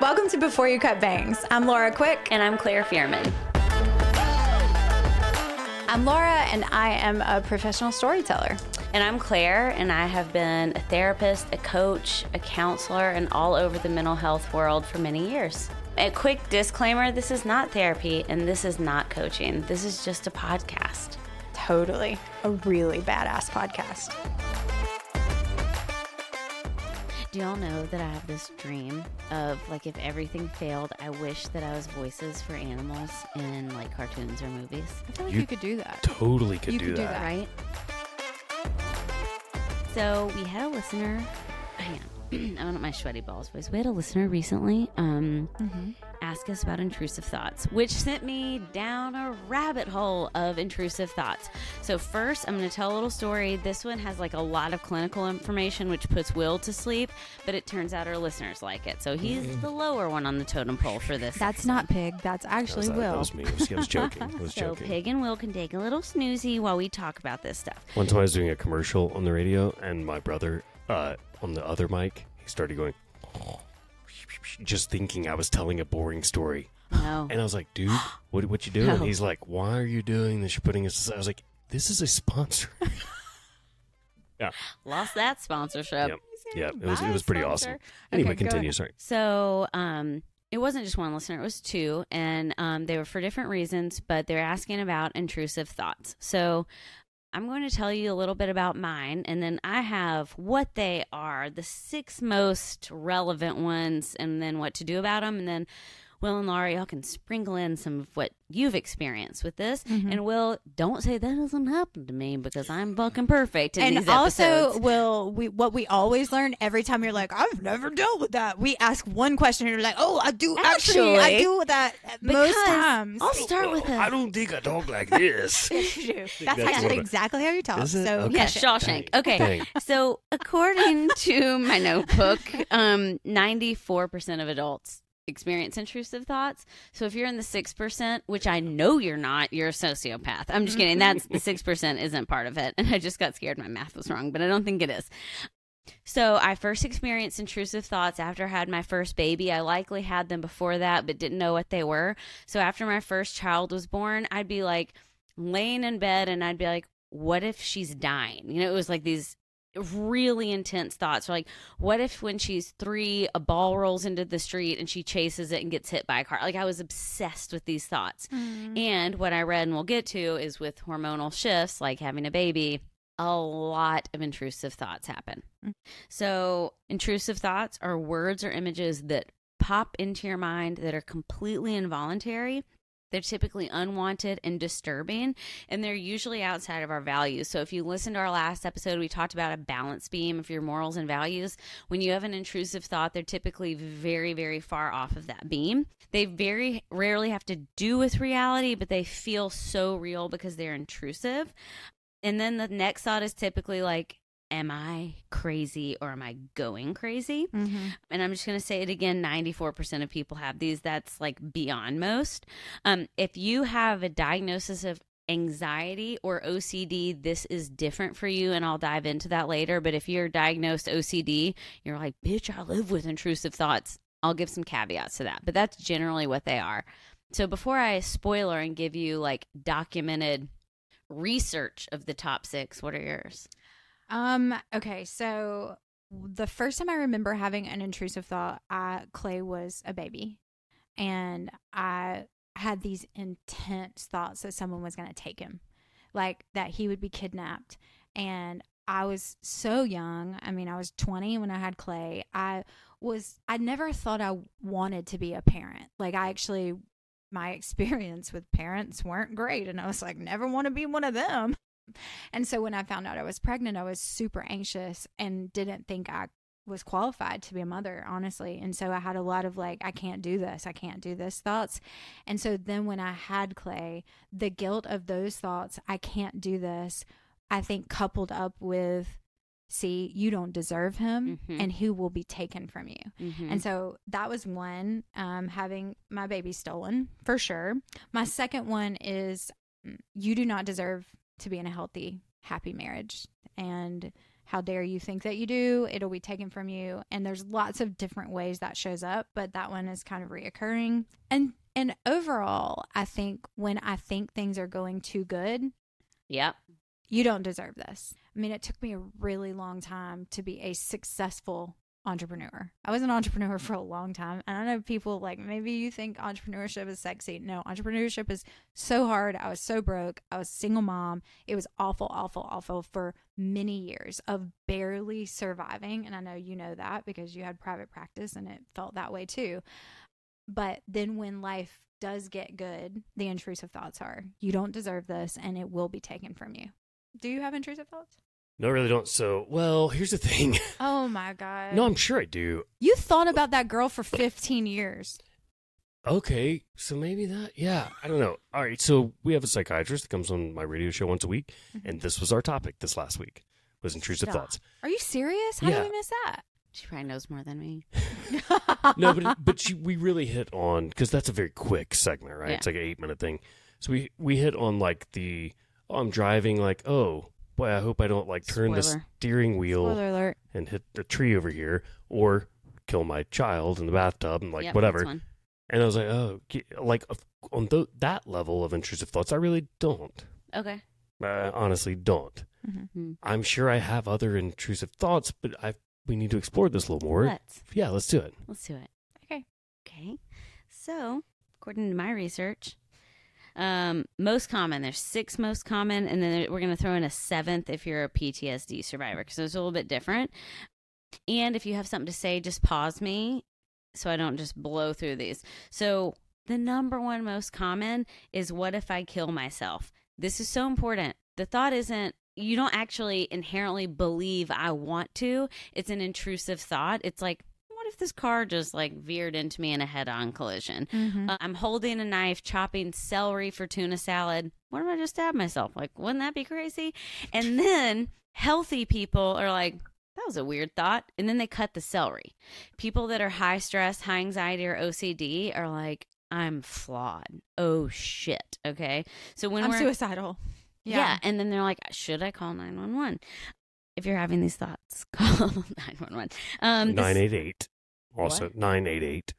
Welcome to Before You Cut Bangs. I'm Laura Quick. And I'm Claire Fearman. I'm Laura, and I am a professional storyteller. And I'm Claire, and I have been a therapist, a coach, a counselor, and all over the mental health world for many years. A quick disclaimer this is not therapy, and this is not coaching. This is just a podcast. Totally. A really badass podcast. Do y'all know that I have this dream of like if everything failed, I wish that I was voices for animals in like cartoons or movies. I feel like You you, could do that. Totally could You do could do that. that. Right? So we had a listener. Hang on. I want my sweaty balls voice. We had a listener recently um, ask us about intrusive thoughts, which sent me down a rabbit hole of intrusive thoughts. So, first, I'm going to tell a little story. This one has like a lot of clinical information, which puts Will to sleep, but it turns out our listeners like it. So, he's the lower one on the totem pole for this. That's not Pig. That's That actually was, Will. that was me. I was, I was joking. I was so, joking. Pig and Will can take a little snoozy while we talk about this stuff. One time I was doing a commercial on the radio, and my brother uh, on the other mic, he started going, just thinking I was telling a boring story. No. And I was like, dude, what what you doing? No. He's like, why are you doing this? You're putting us. I was like, this is a sponsor. Yeah. Lost that sponsorship. Yep. yeah, it was it was pretty sponsor. awesome. Anyway, Okay, continue. Sorry. So, um, it wasn't just one listener, it was two, and um, they were for different reasons, but they're asking about intrusive thoughts. So, I'm going to tell you a little bit about mine, and then I have what they are, the six most relevant ones, and then what to do about them, and then Will and Laura, y'all can sprinkle in some of what you've experienced with this. Mm-hmm. And Will, don't say that doesn't happen to me because I'm fucking perfect in and these also, episodes. will we what we always learn every time you're like, I've never dealt with that. We ask one question, and you're like, Oh, I do actually, I Actually, deal with that most times. I'll start with I don't think I talk like this. Yes, you do. That's, That's actually what it- exactly how you talk. Is it? So Okay. Yeah, catch. Shawshank. Dang. Okay. Dang. So, according to my notebook, um, 94% of adults experience intrusive thoughts. So, if you're in the 6%, which I know you're not, you're a sociopath. I'm just kidding. That's the 6% isn't part of it. And I just got scared my math was wrong, but I don't think it is. So, I first experienced intrusive thoughts after I had my first baby. I likely had them before that, but didn't know what they were. So, after my first child was born, I'd be like laying in bed and I'd be like, what if she's dying? You know, it was like these really intense thoughts. Like, what if when she's three, a ball rolls into the street and she chases it and gets hit by a car? Like, I was obsessed with these thoughts. Mm-hmm. And what I read and we'll get to is with hormonal shifts, like having a baby, a lot of intrusive thoughts happen. Mm. So, intrusive thoughts are words or images that pop into your mind that are completely involuntary. They're typically unwanted and disturbing, and they're usually outside of our values. So, if you listen to our last episode, we talked about a balance beam of your morals and values. When you have an intrusive thought, they're typically very, very far off of that beam. They very rarely have to do with reality, but they feel so real because they're intrusive. And then the next thought is typically like, Am I crazy or am I going crazy? Mm-hmm. and I'm just going to say it again 94% of people have these. That's like beyond most. Um, if you have a diagnosis of anxiety or OCD, this is different for you, and I'll dive into that later. But if you're diagnosed OCD, you're like, bitch, I live with intrusive thoughts. I'll give some caveats to that, but that's generally what they are. So before I spoiler and give you like documented research of the top six, what are yours? Um. Okay. So the first time I remember having an intrusive thought, I Clay was a baby, and I had these intense thoughts that someone was going to take him, like that he would be kidnapped, and I was so young. I mean, I was 20 when I had Clay. I was I never thought I wanted to be a parent. Like I actually my experience with parents weren't great and I was like never want to be one of them. And so when I found out I was pregnant, I was super anxious and didn't think I was qualified to be a mother, honestly. And so I had a lot of like, I can't do this, I can't do this thoughts. And so then when I had Clay, the guilt of those thoughts, I can't do this, I think coupled up with, see, you don't deserve him Mhm. and who will be taken from you. Mhm. And so that was one, um, having my baby stolen for sure. My second one is mm, you do not deserve to be in a healthy, happy marriage. And how dare you think that you do? It'll be taken from you. And there's lots of different ways that shows up, but that one is kind of reoccurring. And and overall, I think when I think things are going too good, Yep. you don't deserve this. I mean, it took me a really long time to be a successful entrepreneur. I was an entrepreneur for a long time. And I know people like maybe you think entrepreneurship is sexy. No, entrepreneurship is so hard. I was so broke. I was a single mom. It was awful, awful, awful for many years of barely surviving. And I know you know that because you had private practice and it felt that way too. But then when life does get good, the intrusive thoughts are you don't deserve this and it will be taken from you. Do you have intrusive thoughts? No, I really don't. So, well, here's the thing. Oh my God. no, I'm sure I do. You thought about that girl for 15 years. Okay, so maybe that. Yeah, I don't know. All right, so we have a psychiatrist that comes on my radio show once a week, mm-hmm. and this was our topic this last week was intrusive Stop. thoughts. Are you serious? How Yeah. did we miss that? She probably knows more than me. no, but but she, we really hit on because that's a very quick segment, right? Yeah. It's like an eight minute thing. So we we hit on like the oh, I'm driving, like oh boy, I hope I don't like turn the steering wheel alert. and hit the tree over here, or kill my child in the bathtub and like Yep, whatever. And I was like, oh, like on th- that level of intrusive thoughts, I really don't. Okay. I honestly don't. Hmm. I'm sure I have other intrusive thoughts, but I we need to explore this a little more. Let's. Yeah, let's do it. Let's do it. Okay. Okay. So, according to my research, um, most common, there's six most common, and then we're going to throw in a seventh if you're a PTSD survivor, because it's a little bit different. And if you have something to say, just pause me so I don't just blow through these. So, the number one most common is what if I kill myself? This is so important. The thought isn't, you don't actually inherently believe I want to. It's an intrusive thought. It's like, if this car just like veered into me in a head on collision? Mm-hmm. Uh, I'm holding a knife, chopping celery for tuna salad. What if I just stab myself? Like, wouldn't that be crazy? And then healthy people are like, that was a weird thought. And then they cut the celery. People that are high stress, high anxiety, or OCD are like, I'm flawed. Oh shit. Okay. So when I'm we're suicidal. yeah. And then they're like, should I call 911? If you're having these thoughts, call 911. Um, this- Nine eight eight. Also What? nine eight eight.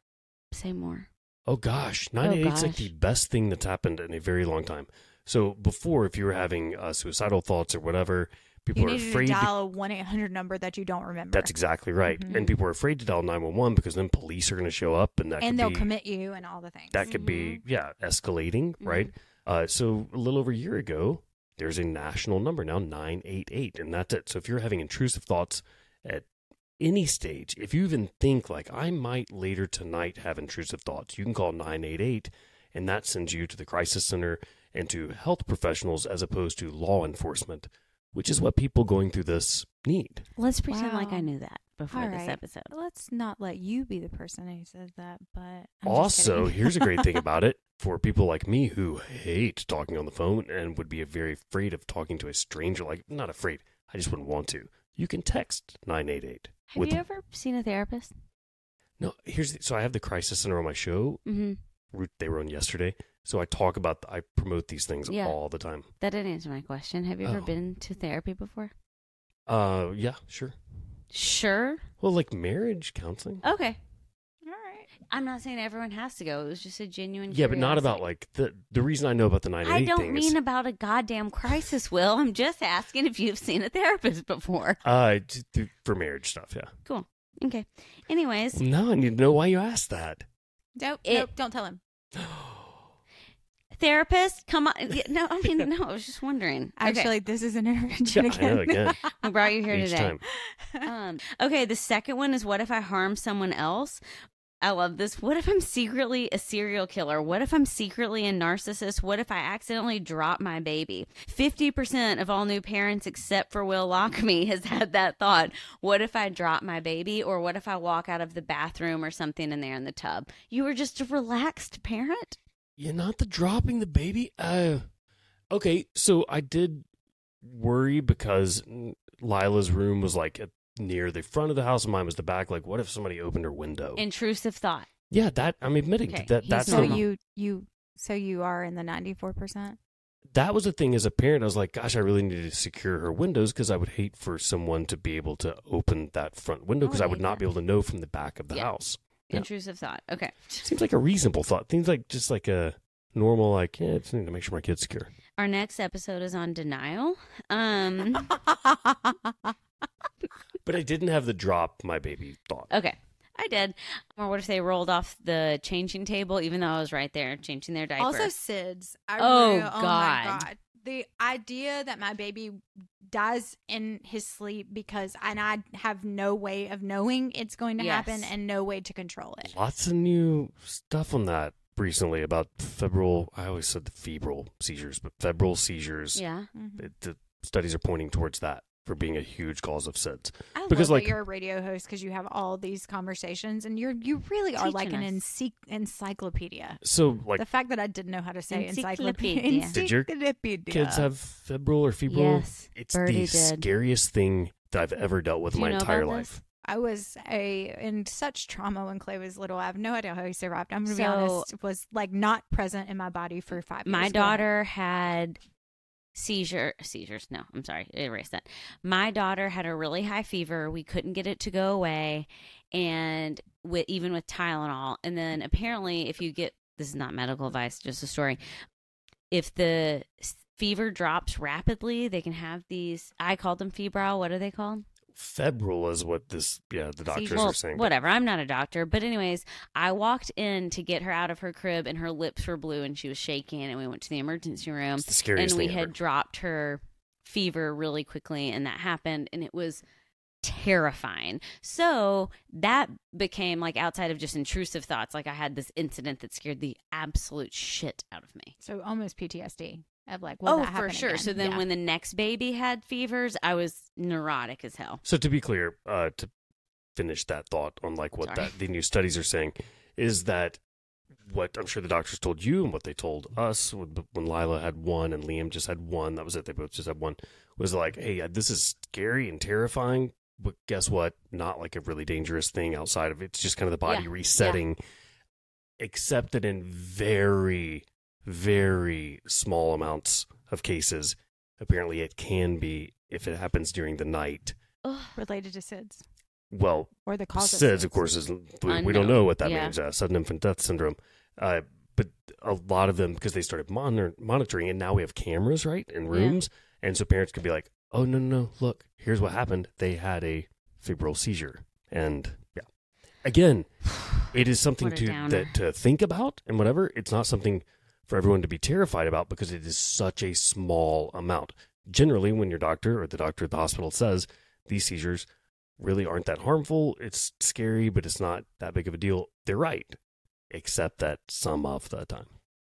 Say more. Oh gosh, nine eight eight's like the best thing that's happened in a very long time. So before, if you were having uh, suicidal thoughts or whatever, people You are afraid. to to- dial a 1 800 number that you don't remember. that's exactly right, Mhm. and people are afraid to dial nine one one because then police are going to show up, and that and could they'll be commit you and all the things. that could be yeah escalating, right? Uh, so a little over a year ago, there's a national number now, 988, and that's it. So if you're having intrusive thoughts at any stage, if you even think like I might later tonight have intrusive thoughts, you can call 988, and that sends you to the crisis center and to health professionals as opposed to law enforcement, which is what people going through this need. Let's pretend like I knew that before All this right. episode. Let's not let you be the person who says that, but I'm also, here's a great thing about it for people like me who hate talking on the phone and would be very afraid of talking to a stranger. Like, not afraid, I just wouldn't want to. You can text 988. Have you ever seen a therapist? No, here's the, so I have the crisis center on my show. Mm-hmm. They were on yesterday. So I talk about, I promote these things Yeah. all the time. That didn't answer my question. Have you ever Oh. been to therapy before? Uh, yeah, sure. Sure. Well, like marriage counseling. Okay. All right. I'm not saying everyone has to go. It was just a genuine. yeah, but not about like the the reason I know about the I don't thing mean is about a goddamn crisis, Will. I'm just asking if you've seen a therapist before. uh for marriage stuff. Yeah. Cool. Okay. Anyways, Well, now I need to know why you asked that. Nope, It- nope, don't tell him. therapist, come on. No, I mean, no, I was just wondering. Okay. Actually, this is an intervention Yeah, I know, again. again. we brought you here Each today. time. Um, okay, the second one is what if I harm someone else? I love this. What if I'm secretly a serial killer? What if I'm secretly a narcissist? What if I accidentally drop my baby? 50% of all new parents, except for Will Lochamy, has had that thought. What if I drop my baby? Or what if I walk out of the bathroom or something in there in the tub? You were just a relaxed parent? You're not the dropping the baby. Uh, okay, so I did worry because Lila's room was like at, near the front of the house, and mine was the back. Like, what if somebody opened her window? Intrusive thought. yeah, that I'm admitting Okay, that he's that's so the, you you so you are in the ninety four percent. that was the thing as a parent. I was like, gosh, I really needed to secure her windows because I would hate for someone to be able to open that front window Oh, because I yeah, would not yeah. be able to know from the back of the Yeah. house. Yeah. Intrusive thought. Okay. Seems like a reasonable thought. Seems like just like a normal, like, yeah, I just need to make sure my kid's secure. Our next episode is on denial. Um. But I didn't have the drop my baby thought. Okay. I did. Or what if they rolled off the changing table, even though I was right there changing their diaper? Also, SIDS. I Oh, really- oh God. my god. The idea that my baby dies in his sleep because and I have no way of knowing it's going to happen and no way to control it. Lots of new stuff on that recently about febrile. I always said the febrile seizures, but febrile seizures. yeah. Mhm. It, the studies are pointing towards that for being a huge cause of SIDS. I Because, love like- that you're a radio host because you have all these conversations and you're you really are like an Teaching encyclopedia. So, like, the fact that I didn't know how to say Encyclopedia. encyclopedia. Did your Encyclopedia. kids have febrile or febrile? Yes. It's Birdie the did. scariest thing that I've ever dealt with Do in my entire life. this? I was a in such trauma when Clay was little. I have no idea how he survived. I'm gonna be honest. Was like not present in my body for five. My years. Go ahead. daughter had seizure seizures. No, I'm sorry, erase that. My daughter had a really high fever. We couldn't get it to go away, and with even with Tylenol. And then apparently, if you get this is not medical advice, just a story. If the fever drops rapidly, they can have these. I called them febrile. What are they called? Febrile is what this, yeah, the doctors well, are saying. Whatever. I'm not a doctor, but anyways, I walked in to get her out of her crib, and her lips were blue, and she was shaking, and we went to the emergency room, It's the scariest and we thing had ever. dropped her fever really quickly, and that happened, and it was terrifying. So that became like outside of just intrusive thoughts. Like I had this incident that scared the absolute shit out of me. So almost PTSD of like. Will oh, that for sure. again? So then Yeah. when the next baby had fevers, I was neurotic as hell. So to be clear, uh, to finish that thought on like what Sorry. that the new studies are saying is that what I'm sure the doctors told you and what they told us when, when Lila had one and Liam just had one, that was it. They both just had one. Was like, hey, uh, this is scary and terrifying, but guess what? Not like a really dangerous thing outside of it. It's just kind of the body Yeah. resetting, except that in very, very small amounts of cases, apparently it can be if it happens during the night. Ugh. related to SIDS Well, or the cause SIDS, of of course, is we, we don't know what that Yeah. means. Uh, sudden infant death syndrome. Uh, but a lot of them because they started monitor- monitoring, and now we have cameras right in Yeah. rooms, and so parents could be like, "Oh no, no, no! Look, here's what happened. They had a febrile seizure." And yeah, again, it is something to that to think about and whatever. It's not something for everyone to be terrified about because it is such a small amount. Generally, when your doctor or the doctor at the hospital says these seizures really aren't that harmful, it's scary, but it's not that big of a deal. They're right, except that some of the time.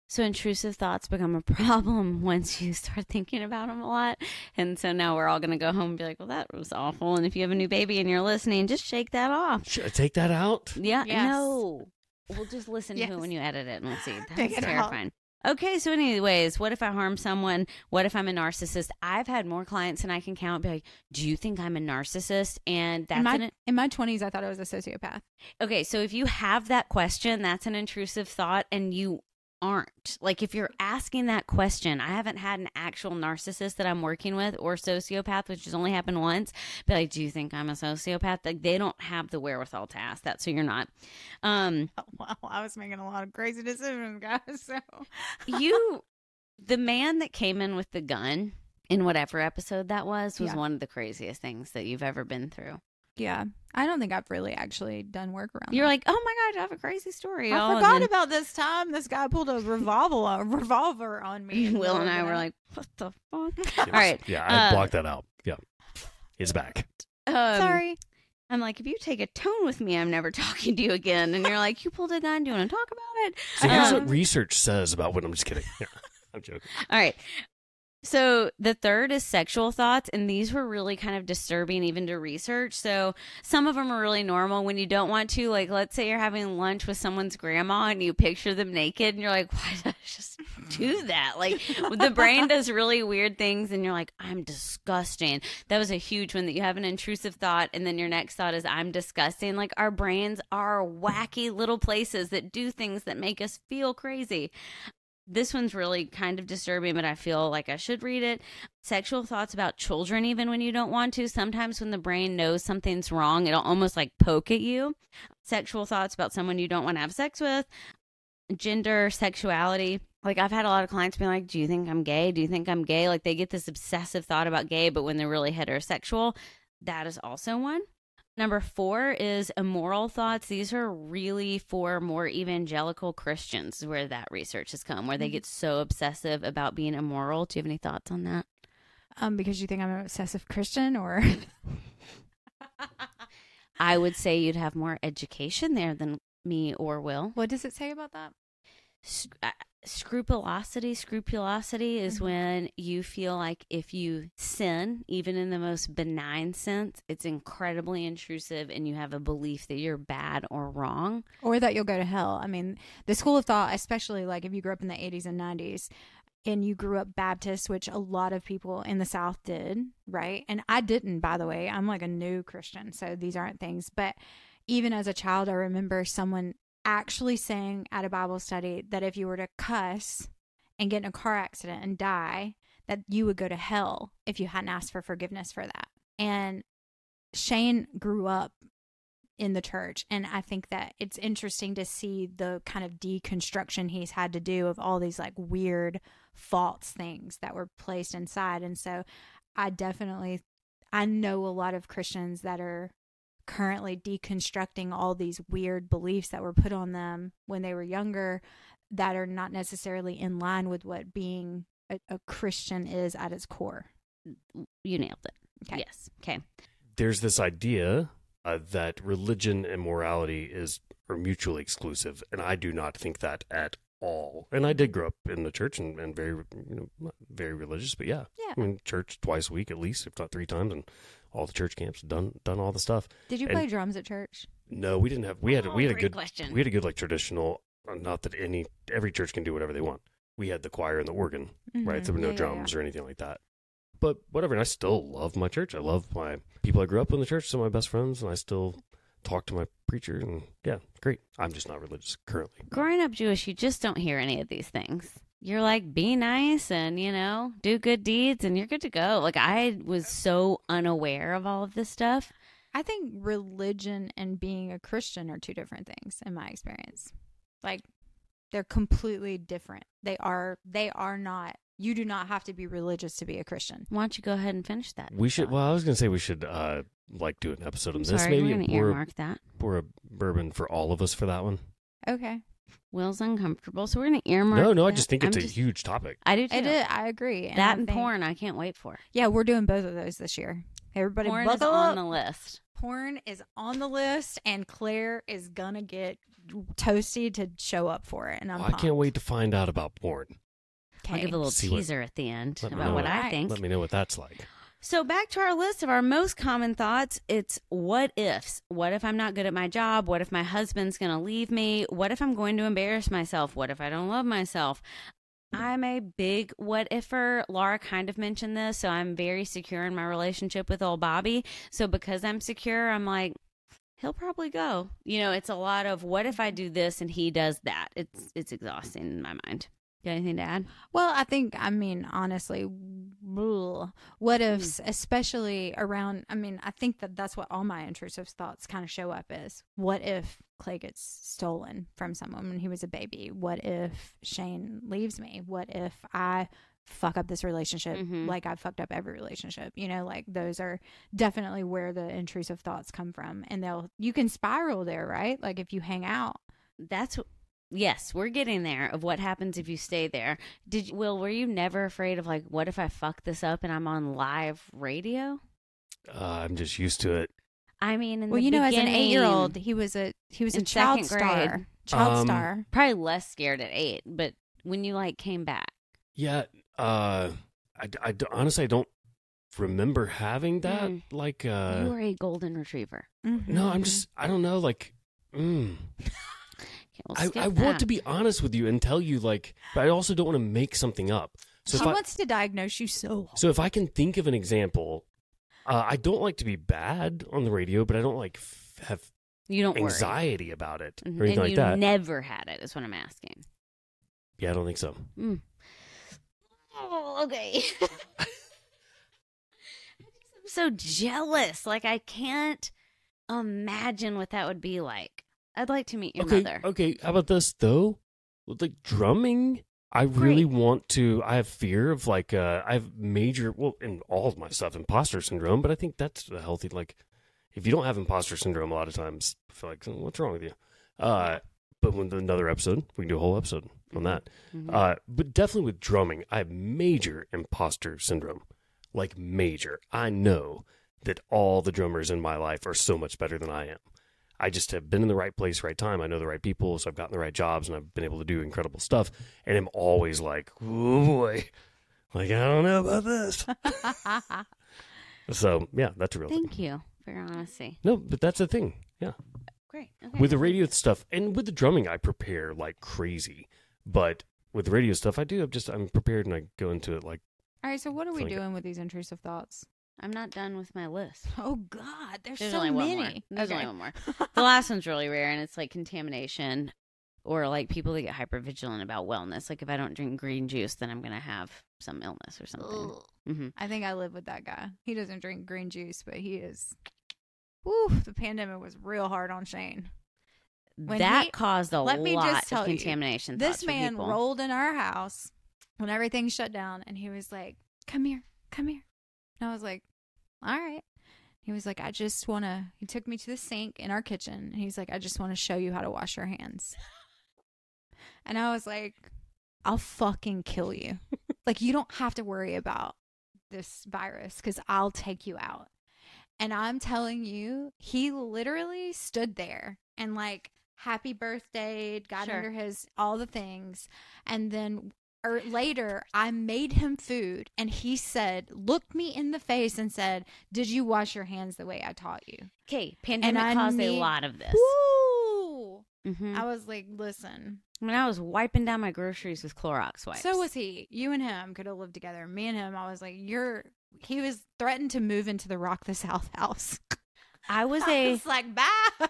So intrusive thoughts become a problem once you start thinking about them a lot. And so now we're all going to go home and be like, well, that was awful. And if you have a new baby and you're listening, just shake that off. Should I take that out? Yeah, Yes. no. We'll just listen to it when you edit it and we'll see. That's it out. terrifying. Okay, so anyways, what if I harm someone? What if I'm a narcissist? I've had more clients than I can count be like, "Do you think I'm a narcissist?" And that's in my an in my twenties, I thought I was a sociopath. Okay, so if you have that question, that's an intrusive thought, and you aren't. Like, if you're asking that question, I haven't had an actual narcissist that I'm working with or sociopath, which has only happened once. But like, do you think I'm a sociopath? Like, they don't have the wherewithal to ask that, so you're not. Um, Oh, wow, I was making a lot of crazy decisions, guys. So you, the man that came in with the gun in whatever episode that was, was Yeah. one of the craziest things that you've ever been through. Yeah, I don't think I've really actually done work around. You're that. like, oh my god, I have a crazy story. I y'all," forgot then- about this time this guy pulled a revolver a revolver on me. Will and I were like, what the fuck? All right. Yeah, I uh, blocked that out. Yeah, it's back. Um, sorry. I'm like, if you take a tone with me, I'm never talking to you again. And you're like, you pulled a gun. Do you want to talk about it? So here's Um, what research says about what I'm just kidding. Yeah, I'm joking. All right. So the third is sexual thoughts, and these were really kind of disturbing even to research. So some of them are really normal when you don't want to. Like, let's say you're having lunch with someone's grandma and you picture them naked, and you're like, why did I just do that? Like, the brain does really weird things, and you're like, I'm disgusting. That was a huge one that you have an intrusive thought, and then your next thought is, I'm disgusting. Like, our brains are wacky little places that do things that make us feel crazy. This one's really kind of disturbing, but I feel like I should read it. Sexual thoughts about children, even when you don't want to. Sometimes when the brain knows something's wrong, it'll almost like poke at you. Sexual thoughts about someone you don't want to have sex with. Gender, sexuality. Like I've had a lot of clients be like, "Do you think I'm gay? Do you think I'm gay?" Like they get this obsessive thought about gay, but when they're really heterosexual, that is also one. Number four is immoral thoughts. These are really for more evangelical Christians where that research has come, where they get so obsessive about being immoral. Do you have any thoughts on that? Um, because you think I'm an obsessive Christian, or I would say you'd have more education there than me or Will. what does it say about that? Uh, scrupulosity scrupulosity is Mhm. when you feel like if you sin even in the most benign sense it's incredibly intrusive and you have a belief that you're bad or wrong or that you'll go to hell. I mean, the school of thought, especially like if you grew up in the 80s and 90s and you grew up Baptist, which a lot of people in the South did, right? And I didn't, by the way. I'm like a new Christian, so these aren't things. But even as a child, I remember someone actually saying at a Bible study that if you were to cuss and get in a car accident and die, that you would go to hell if you hadn't asked for forgiveness for that. And Shane grew up in the church. And I think that it's interesting to see the kind of deconstruction he's had to do of all these like weird false things that were placed inside. And so I definitely I know a lot of Christians that are currently deconstructing all these weird beliefs that were put on them when they were younger that are not necessarily in line with what being a, a Christian is at its core. you nailed it Okay. yes okay There's this idea uh, that religion and morality is are mutually exclusive, and I do not think that at all. And I did grow up in the church and, and very, you know, very religious, but yeah, Yeah. I mean, church twice a week at least, if not three times, and all the church camps done done all the stuff. Did you And- play drums at church? No, we didn't have. We had Oh, we had a good question. we had a good like traditional. uh, Not that any every church can do whatever they want. We had the choir and the organ, right? Mhm. There were no Yeah, yeah, drums or anything like that. But whatever, and I still love my church. I love my people I grew up in the church. Some of my best friends, and I still talk to my preacher. And yeah, great. I'm just not religious currently. growing up jewish you just don't hear any of these things you're like be nice and you know do good deeds and you're good to go like i was so unaware of all of this stuff I think religion and being a Christian are two different things in my experience. Like they're completely different. They are they are not you do not have to be religious to be a Christian. why don't you go ahead and finish that We should. Well, I was gonna say we should uh like do an episode on I'm this. sorry maybe we're gonna earmark that pour a bourbon for all of us for that one. Okay. Will's uncomfortable so we're gonna earmark No, no, I just think it's I'm a just- huge topic. i do too I did I agree. that I and think- porn i can't wait for Yeah, we're doing both of those this year. Everybody porn is buckle on the list porn is on the list and Claire is gonna get toasty to show up for it and I'm I can't wait to find out about porn. i'll give a little See what- teaser at the end about know what what- i think Let me know what that's like. So back to our list of our most common thoughts, it's what ifs. What if I'm not good at my job? What if my husband's going to leave me? What if I'm going to embarrass myself? What if I don't love myself? I'm a big what ifer. Laura kind of mentioned this, so I'm very secure in my relationship with old Bobby. So because I'm secure, I'm like he'll probably go. You know, it's a lot of what if I do this and he does that. It's it's exhausting in my mind. Got anything to add? Well, I think, I mean, honestly, what Hmm. ifs, especially around, I mean, I think that that's what all my intrusive thoughts kind of show up as. What if Clay gets stolen from someone when he was a baby? What if Shane leaves me? What if I fuck up this relationship Mhm. like I've fucked up every relationship? You know, like those are definitely where the intrusive thoughts come from. And they'll, you can spiral there, right? Like if you hang out. that's yes we're getting there of what happens if you stay there did you, will were you never afraid of like what if i fuck this up and i'm on live radio Uh, I'm just used to it. i mean in Well, the you know, as an eight year old, he was a, he was a child second grade. star. Child Um, star. probably less scared at eight but when you like came back Yeah. Uh, I, I honestly I don't remember having that. Mm. Like, uh, you were a golden retriever no, I'm just I don't know. Like, mm. okay, we'll I, I want to be honest with you and tell you like, but I also don't want to make something up. So she if I, wants to diagnose you so so if I can think of an example, uh, I don't like to be bad on the radio, but I don't like f- have you don't worry anxiety about it or anything and like you that. never had it is what i'm asking Yeah, I don't think so. Mm. Oh, okay. I'm so jealous. Like I can't imagine what that would be like. I'd like to meet your okay, mother. okay. How about this though? With like drumming, I really want to. I have fear of like uh, I have major well in all of my stuff imposter syndrome, but I think that's a healthy like. If you don't have imposter syndrome, a lot of times I feel like "Oh, what's wrong with you. Uh, but with another episode, we can do a whole episode on that. Mhm. Uh, but definitely with drumming, I have major imposter syndrome. Like major. I know that all the drummers in my life are so much better than I am. I just have been in the right place, right time. I know the right people, so I've gotten the right jobs, and I've been able to do incredible stuff. And I'm always like, oh boy, like I don't know about this. so yeah, that's a real thing. Thank you for your honesty. No, but that's the thing. Yeah, Great. Okay. with the radio stuff and with the drumming, I prepare like crazy. But with the radio stuff, I do. I'm just I'm prepared, and I go into it like. All right, so what are we doing with these intrusive thoughts? I'm not done with my list. Oh God, there's, There's so only one more. many. There's Okay. only one more. The last one's really rare, and it's like contamination, or like people that get hyper vigilant about wellness. Like if I don't drink green juice, then I'm gonna have some illness or something. hmm I think I live with that guy. He doesn't drink green juice, but he is. Woo! The pandemic was real hard on Shane. When That he- caused a let me just lot tell of you, contamination. This man rolled in our house when everything shut down, and he was like, "Come here, come here." And I was like, "All right." He was like, "I just want to." He took me to the sink in our kitchen, and he's like, "I just want to show you how to wash your hands." And I was like, "I'll fucking kill you. like you don't have to worry about this virus because I'll take you out." And I'm telling you, he literally stood there and like happy birthday, got Sure. under his all the things, and then or later I made him food and he said, looked me in the face and said, "Did you wash your hands the way I taught you?" Okay, pandemic I caused a lot of this. Woo! hmm I was like, "Listen." When I was wiping down my groceries with Clorox wipes. So was he. You and him could have lived together. Me and him, I was like, "You're." He was threatened to move into the Rock the South house. I was I a. was like, "Bye."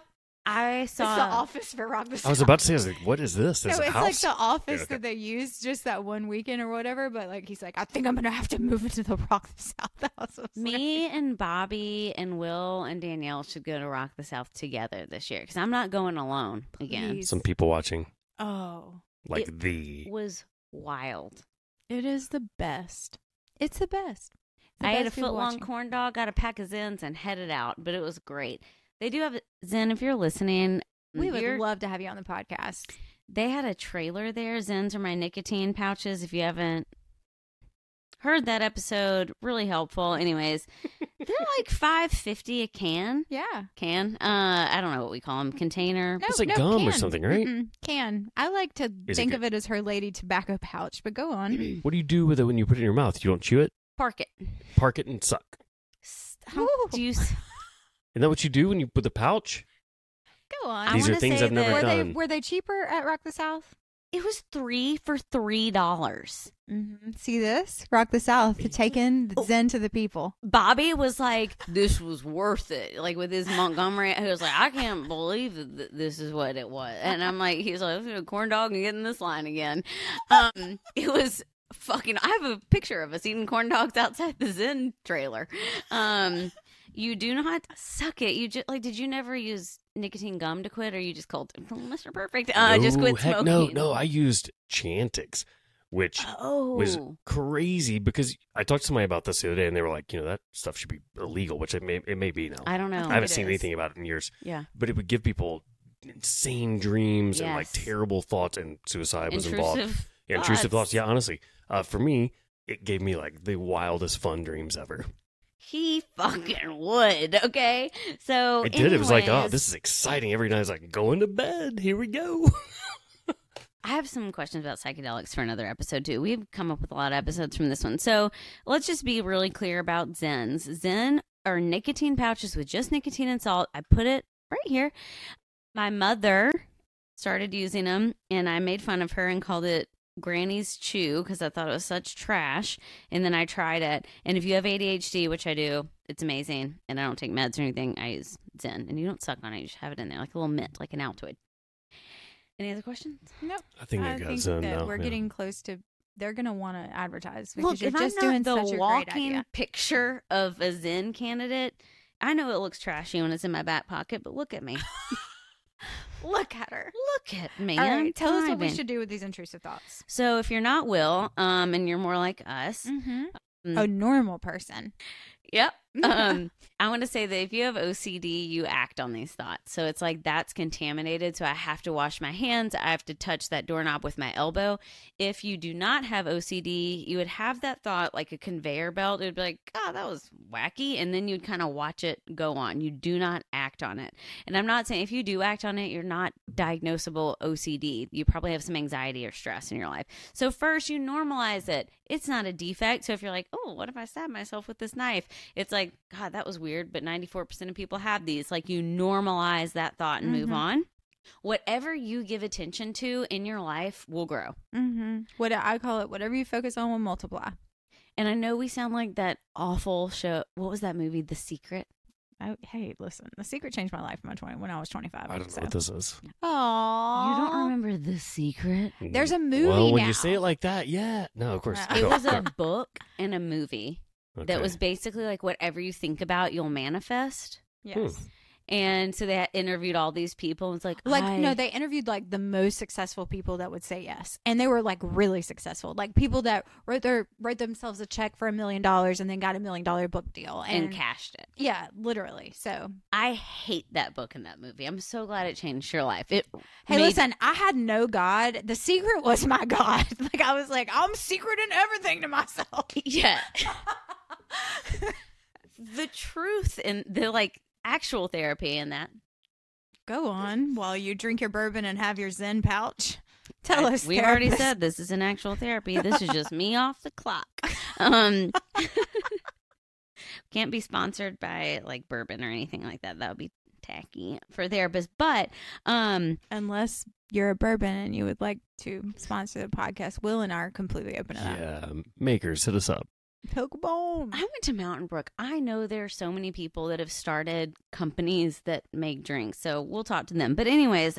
I It's the office for Rock the South. I was about to say, I was like, what is this? There's no, a it's house. like the office Yeah, okay. that they used just that one weekend or whatever. But like, he's like, I think I'm gonna have to move into the Rock the South house. I was Me and Bobby and Will and Danielle should go to Rock the South together this year because I'm not going alone again. Please. Some people watching, oh, like It- the was wild. it is the best. It's the best. The I ate a best people foot long watching. corn dog, got a pack of Zyns, and headed out. But it was great. They do have Zyn. If you're listening, We would love to have you on the podcast. They had a trailer there. Zyns are my nicotine pouches. If you haven't heard that episode, really helpful. Anyways, they're like five fifty a can. Yeah. Can uh, I don't know what we call them. Container. No, It's like no, gum or something, right? Mm-mm, can. I like to Is think good? of it as her lady tobacco pouch, but go on. What do you do with it when you put it in your mouth? You don't chew it, Park it. park it, and suck. How do you? S- Isn't that what you do when you put the pouch? go on. I These are things say I've never that- were they done. were they cheaper at Rock the South? It was three for three dollars. Mm-hmm. See this? Rock the South, taking Oh. Zyn to the people. Bobby was like, "This was worth it." Like with his Montgomery, he was like, "I can't believe that this is what it was." And I'm like, "He's like, a corn dog and getting this line again." Um, it was fucking. I have a picture of us eating corn dogs outside the Zyn trailer. Um, you do not suck it. You just like. Did you never use nicotine gum to quit, or you just called Mr. Perfect? Uh, just quit heck smoking. No, no, I used Chantix, which Oh, was crazy because I talked to somebody about this the other day, and they were like, you know, that stuff should be illegal, which it may it may be now. I don't know. I I haven't seen is. anything about it in years, yeah. but it would give people insane dreams and like terrible thoughts, and suicide was involved. Intrusive. Yeah, intrusive thoughts. thoughts. Yeah, honestly, uh, for me, it gave me like the wildest fun dreams ever. He fucking would. Okay, so It did. It was like, oh, this is exciting. Every night, I was like, going to bed. Here we go. I have some questions about psychedelics for another episode too. We've come up with a lot of episodes from this one, so let's just be really clear about Zyns. Zyn are nicotine pouches with just nicotine and salt. I put it right here. My mother started using them, and I made fun of her and called it Granny's Chew because I thought it was such trash. And then I tried it, and if you have ADHD, which I do, it's amazing. And I don't take meds or anything. I use Zyn, and you don't suck on it; you just have it in there like a little mint, like an Altoid. Any other questions? Nope. I think I, I got think zoned that out. we're yeah. getting close to. They're gonna want to advertise because Look, you're if just I'm doing the such a great walking idea. picture of a Zyn candidate, I know it looks trashy when it's in my back pocket, but look at me. Look at her. look at me. All tell us what we should do with these intrusive thoughts. So if you're not Will, um, and you're more like us, Mm-hmm. Mm. A normal person. Yep. Um, I want to say that if you have OCD, you act on these thoughts. So it's like that's contaminated. So I have to wash my hands. I have to touch that doorknob with my elbow. If you do not have OCD, you would have that thought like a conveyor belt. It would be like, oh, that was wacky. And then you'd kind of watch it go on. You do not act on it. And I'm not saying if you do act on it, you're not diagnosable OCD. You probably have some anxiety or stress in your life. So first, you normalize it. It's not a defect. So if you're like, oh, what if I stab myself with this knife? It's like, God, that was weird, but 94% of people have these. Like you normalize that thought and move Mhm. on. Whatever you give attention to in your life will grow. Mm-hmm. What I call it, whatever you focus on will multiply. And I know we sound like that awful show. What was that movie? The Secret. Oh, hey, listen. The secret changed my life when I, 20, when I was 25. I don't know what this is. Aww. You don't remember The Secret? There's a movie Well, when now. you say it like that, yeah. No, of course. Uh, it It Go, was go. a book and a movie Okay. that was basically like whatever you think about, you'll manifest. Yes. Hmm. And so they interviewed all these people. And it's like, Like I- no, they interviewed like the most successful people that would say yes, and they were like really successful, like people that wrote their wrote themselves a check for a million dollars and then got a million dollar book deal, and, and cashed it. yeah, literally. So I hate that book and that movie. I'm so glad it changed your life. It hey, made- listen, I had no God. The secret was my God. Like I was like, I'm secreting everything to myself. Yeah. the truth and the like actual therapy in that. Go on while you drink your bourbon and have your Zyn pouch. Tell I- us. We've already said this is an actual therapy. This is just me off the clock. Um can't be sponsored by like bourbon or anything like that. That would be tacky for therapists. But um unless you're a bourbon and you would like to sponsor the podcast, Will and I are completely open to that. Yeah, makers, hit us up. Poke bone. I went to Mountain Brook. I know there are so many people that have started companies that make drinks. So we'll talk to them. But, anyways,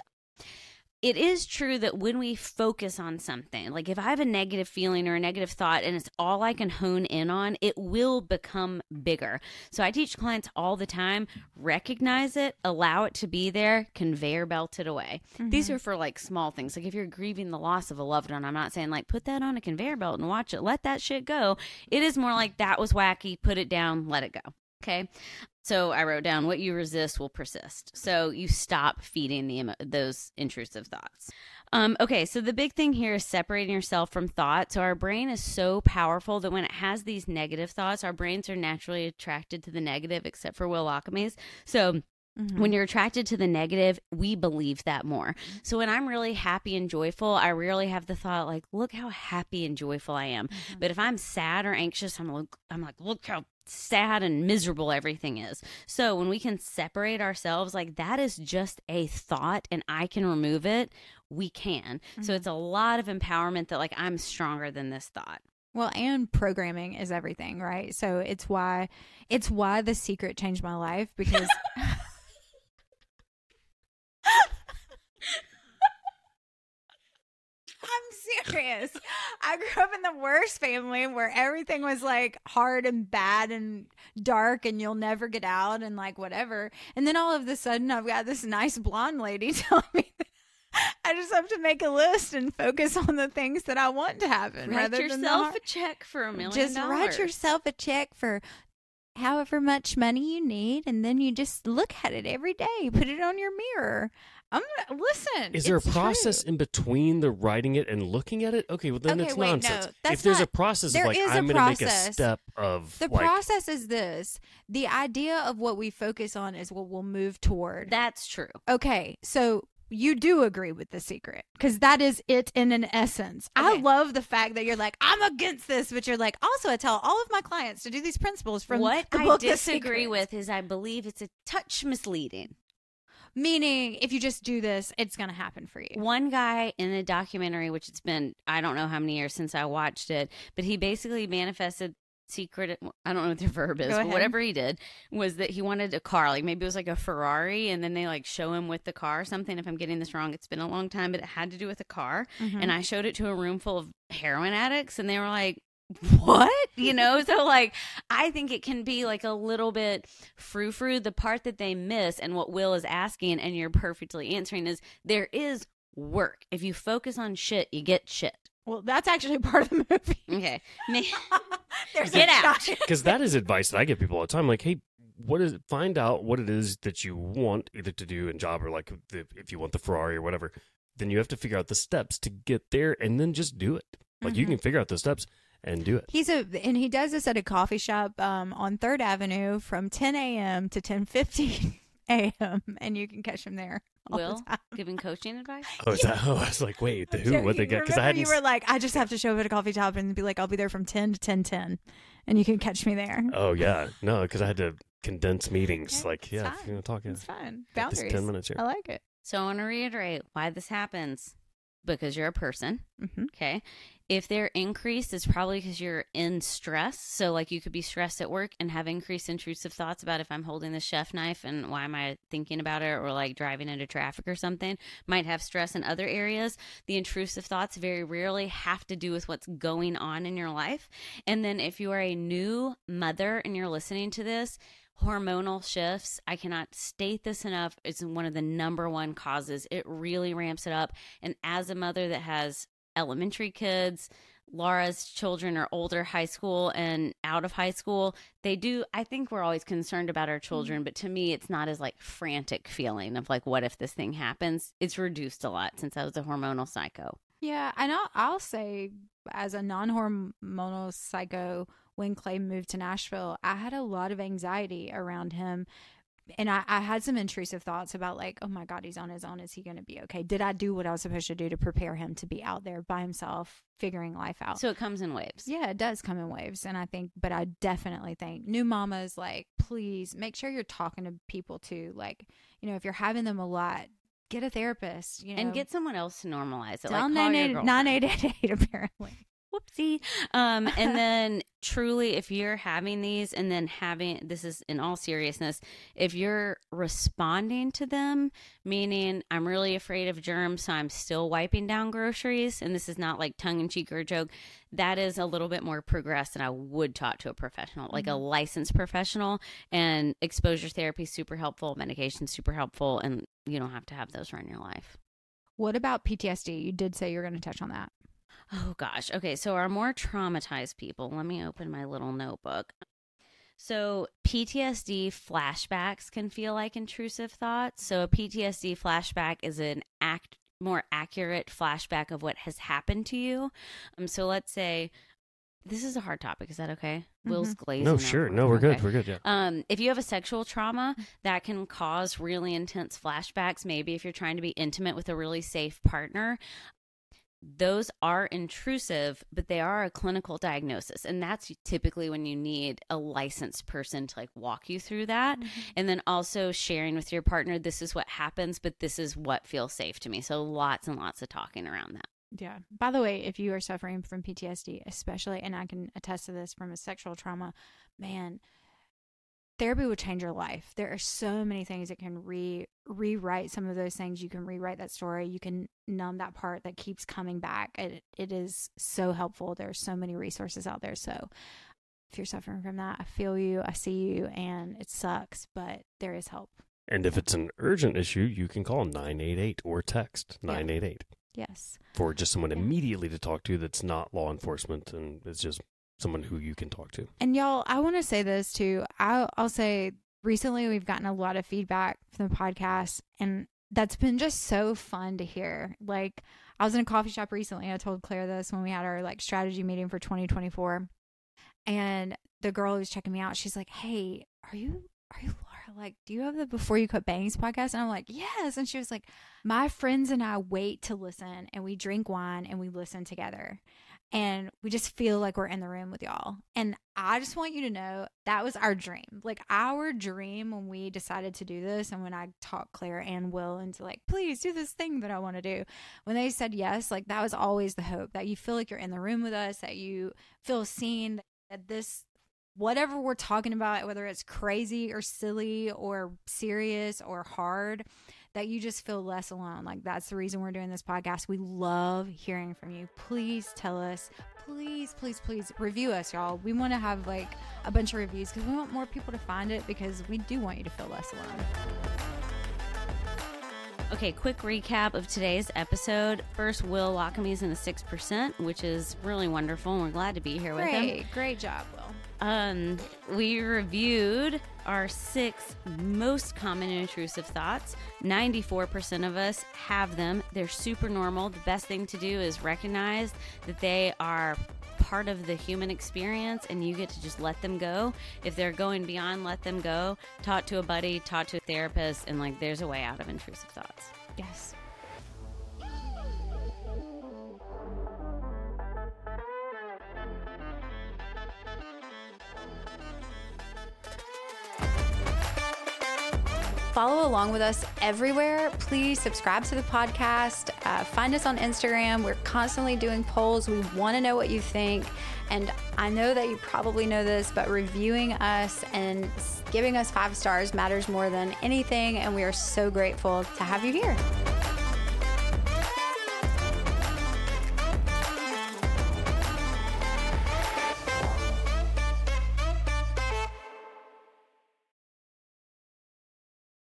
it is true that when we focus on something, like if I have a negative feeling or a negative thought and it's all I can hone in on, it will become bigger. So I teach clients all the time recognize it, allow it to be there, conveyor belt it away. These mm-hmm. are for like small things. Like if you're grieving the loss of a loved one, I'm not saying like put that on a conveyor belt and watch it, let that shit go. It is more like that was wacky, put it down, let it go. Okay. So I wrote down what you resist will persist. So you stop feeding the emo- those intrusive thoughts. Um, okay, so the big thing here is separating yourself from thought. So our brain is so powerful that when it has these negative thoughts, our brains are naturally attracted to the negative, except for Will Lochamy's. So Mhm. when you're attracted to the negative, we believe that more. So when I'm really happy and joyful, I rarely have the thought like, "Look how happy and joyful I am." But if I'm sad or anxious, I'm like, I'm like, "Look how sad and miserable everything is." So when we can separate ourselves, like that is just a thought, and I can remove it. We can. So it's mm-hmm. a lot of empowerment that like I'm stronger than this thought. Well, and programming is everything, right? So it's why it's why the secret changed my life because I'm. I grew up in the worst family where everything was like hard and bad and dark and you'll never get out and like whatever. And then all of a sudden I've got this nice blonde lady telling me I just have to make a list and focus on the things that I want to happen Write rather than the yourself a check for a million just write yourself a check for however much money you need and then you just look at it every day put it on your mirror i'm gonna listen Is there a process true. in between the writing it and looking at it? Okay, well then Okay, it's wait, no, nonsense. that's if there's a process there of like is a I'm going to make a step of the like process is this the idea of what we focus on is what we'll move toward That's true. okay so you do agree with the secret because that is it in an essence. I love the fact that you're like, I'm against this, but you're like, also, I tell all of my clients to do these principles from what the I book The disagree Secret. with is I believe it's a touch misleading. Meaning, if you just do this, it's going to happen for you. One guy in a documentary, which it's been I don't know how many years since I watched it, but he basically manifested secret I don't know what the verb is, but whatever he did was that he wanted a car. Like maybe it was like a Ferrari and then they like show him with the car or something. If I'm getting this wrong, it's been a long time, but it had to do with a car. Mhm. And I showed it to a room full of heroin addicts and they were like, what? You know, so like I think it can be like a little bit frou frou. The part that they miss and what Will is asking and you're perfectly answering is there is work. If you focus on shit, you get shit. well, that's actually part of the movie. Okay. There's Get out. because that is advice that I give people all the time. Like, hey, what is find out what it is that you want either to do in job or like the, if you want the Ferrari or whatever. Then you have to figure out the steps to get there, and then just do it. Like you Mhm. can figure out the steps and do it. He's a and he does this at a coffee shop um, on Third Avenue from 10 a.m. to 10:15 a.m. and you can catch him there. all the Will giving coaching advice? Oh, is that? Oh, I was like, wait, the I'm who? What they joking. get? Because I hadn't. You were like, I just have to show up at a coffee shop and be like, I'll be there from 10 to 10:10, and you can catch me there. Oh yeah, no, because I had to condense meetings. Okay, like, it's yeah, if fine. you're gonna talk, yeah, It's fun. Boundaries. ten minutes here. I like it. So I want to reiterate why this happens because you're a person. hmm Okay. If they're increased, it's probably because you're in stress. So, like, you could be stressed at work and have increased intrusive thoughts about if I'm holding the chef knife and why am I thinking about it, or like driving into traffic or something. Might have stress in other areas. The intrusive thoughts very rarely have to do with what's going on in your life. And then, if you are a new mother and you're listening to this, hormonal shifts i cannot state this enough it's one of the number one causes it really ramps it up and as a mother that has elementary kids laura's children are older high school and out of high school. They do i think we're always concerned about our mm-hmm. children but to me it's not as like frantic feeling of like what if this thing happens? It's reduced a lot since i was a hormonal psycho. Yeah, and I'll, I'll say, as a non-hormonal psycho, when Clay moved to Nashville, I had a lot of anxiety around him, and I, I had some intrusive thoughts about like, oh my God, he's on his own. Is he going to be okay? Did I do what I was supposed to do to prepare him to be out there by himself, figuring life out? so it comes in waves Yeah, it does come in waves. And I think, but I definitely think new mamas, like, please make sure you're talking to people too. Like, you know, if you're having them a lot, get a therapist, you know, and get someone else to normalize it like call 9888 apparently. Whoopsie um and then truly if you're having these and then having this is in all seriousness if you're responding to them meaning i'm really afraid of germs so i'm still wiping down groceries and this is not like tongue-in-cheek or joke that is a little bit more progressed than i would talk to a professional like a licensed professional and exposure therapy super helpful medication super helpful and you don't have to have those run your life What about PTSD? You did say you're going to touch on that. Oh gosh. Okay, so our more traumatized people, let me open my little notebook. So, PTSD flashbacks can feel like intrusive thoughts. So, a PTSD flashback is an act more accurate flashback of what has happened to you. Um so let's say this is a hard topic. Is that okay? Will's glazing. No, sure, no, we're good, we're good. Yeah. Um, if you have a sexual trauma, that can cause really intense flashbacks. Maybe if you're trying to be intimate with a really safe partner, those are intrusive, but they are a clinical diagnosis. And that's typically when you need a licensed person to like walk you through that. Mm-hmm. And then also sharing with your partner, this is what happens, but this is what feels safe to me. So lots and lots of talking around that. Yeah. By the way, if you are suffering from PTSD, especially, and I can attest to this from a sexual trauma, man, therapy would change your life. There are so many things that can re rewrite some of those things. You can rewrite that story. You can numb that part that keeps coming back. It it is so helpful. There are so many resources out there. So if you're suffering from that, I feel you, I see you, and it sucks, but there is help. And if it's an urgent issue, you can call 988 or text Yeah. 988 Yes. for just someone Yeah. immediately to talk to that's not law enforcement and it's just someone who you can talk to. And y'all, I want to say this too. I'll, I'll say recently we've gotten a lot of feedback from the podcast, and that's been just so fun to hear. Like, I was in a coffee shop recently. I told Claire this when we had our like strategy meeting for 2024, and the girl who was checking me out, she's like, "Hey, are you are you Laura? Like, do you have the Before You Cut Bangs podcast?" And I'm like, "Yes." And she was like, "My friends and I wait to listen, and we drink wine and we listen together." And we just feel like we're in the room with y'all. And I just want you to know that was our dream. Like our dream when we decided to do this and when I talked Claire and Will into like, please do this thing that I want to do. When they said yes, like that was always the hope that you feel like you're in the room with us, that you feel seen, that this whatever we're talking about, whether it's crazy or silly or serious or hard, that you just feel less alone. Like that's the reason we're doing this podcast. We love hearing from you. Please tell us. Please, please, please review us, y'all. We want to have like a bunch of reviews because we want more people to find it because we do want you to feel less alone. Okay, quick recap of today's episode. First, Will Lochamy in the 6%, which is really wonderful, and we're glad to be here with him. Great, great job, Will. Um, we reviewed our six most common intrusive thoughts. 94% of us have them. They're super normal. The best thing to do is recognize that they are part of the human experience and you get to just let them go. If they're going beyond, let them go. Talk to a buddy, talk to a therapist, and like there's a way out of intrusive thoughts. Yes. Follow along with us everywhere. Please subscribe to the podcast. Uh, find us on Instagram. We're constantly doing polls. We want to know what you think. And I know that you probably know this, but reviewing us and giving us five stars matters more than anything. And we are so grateful to have you here.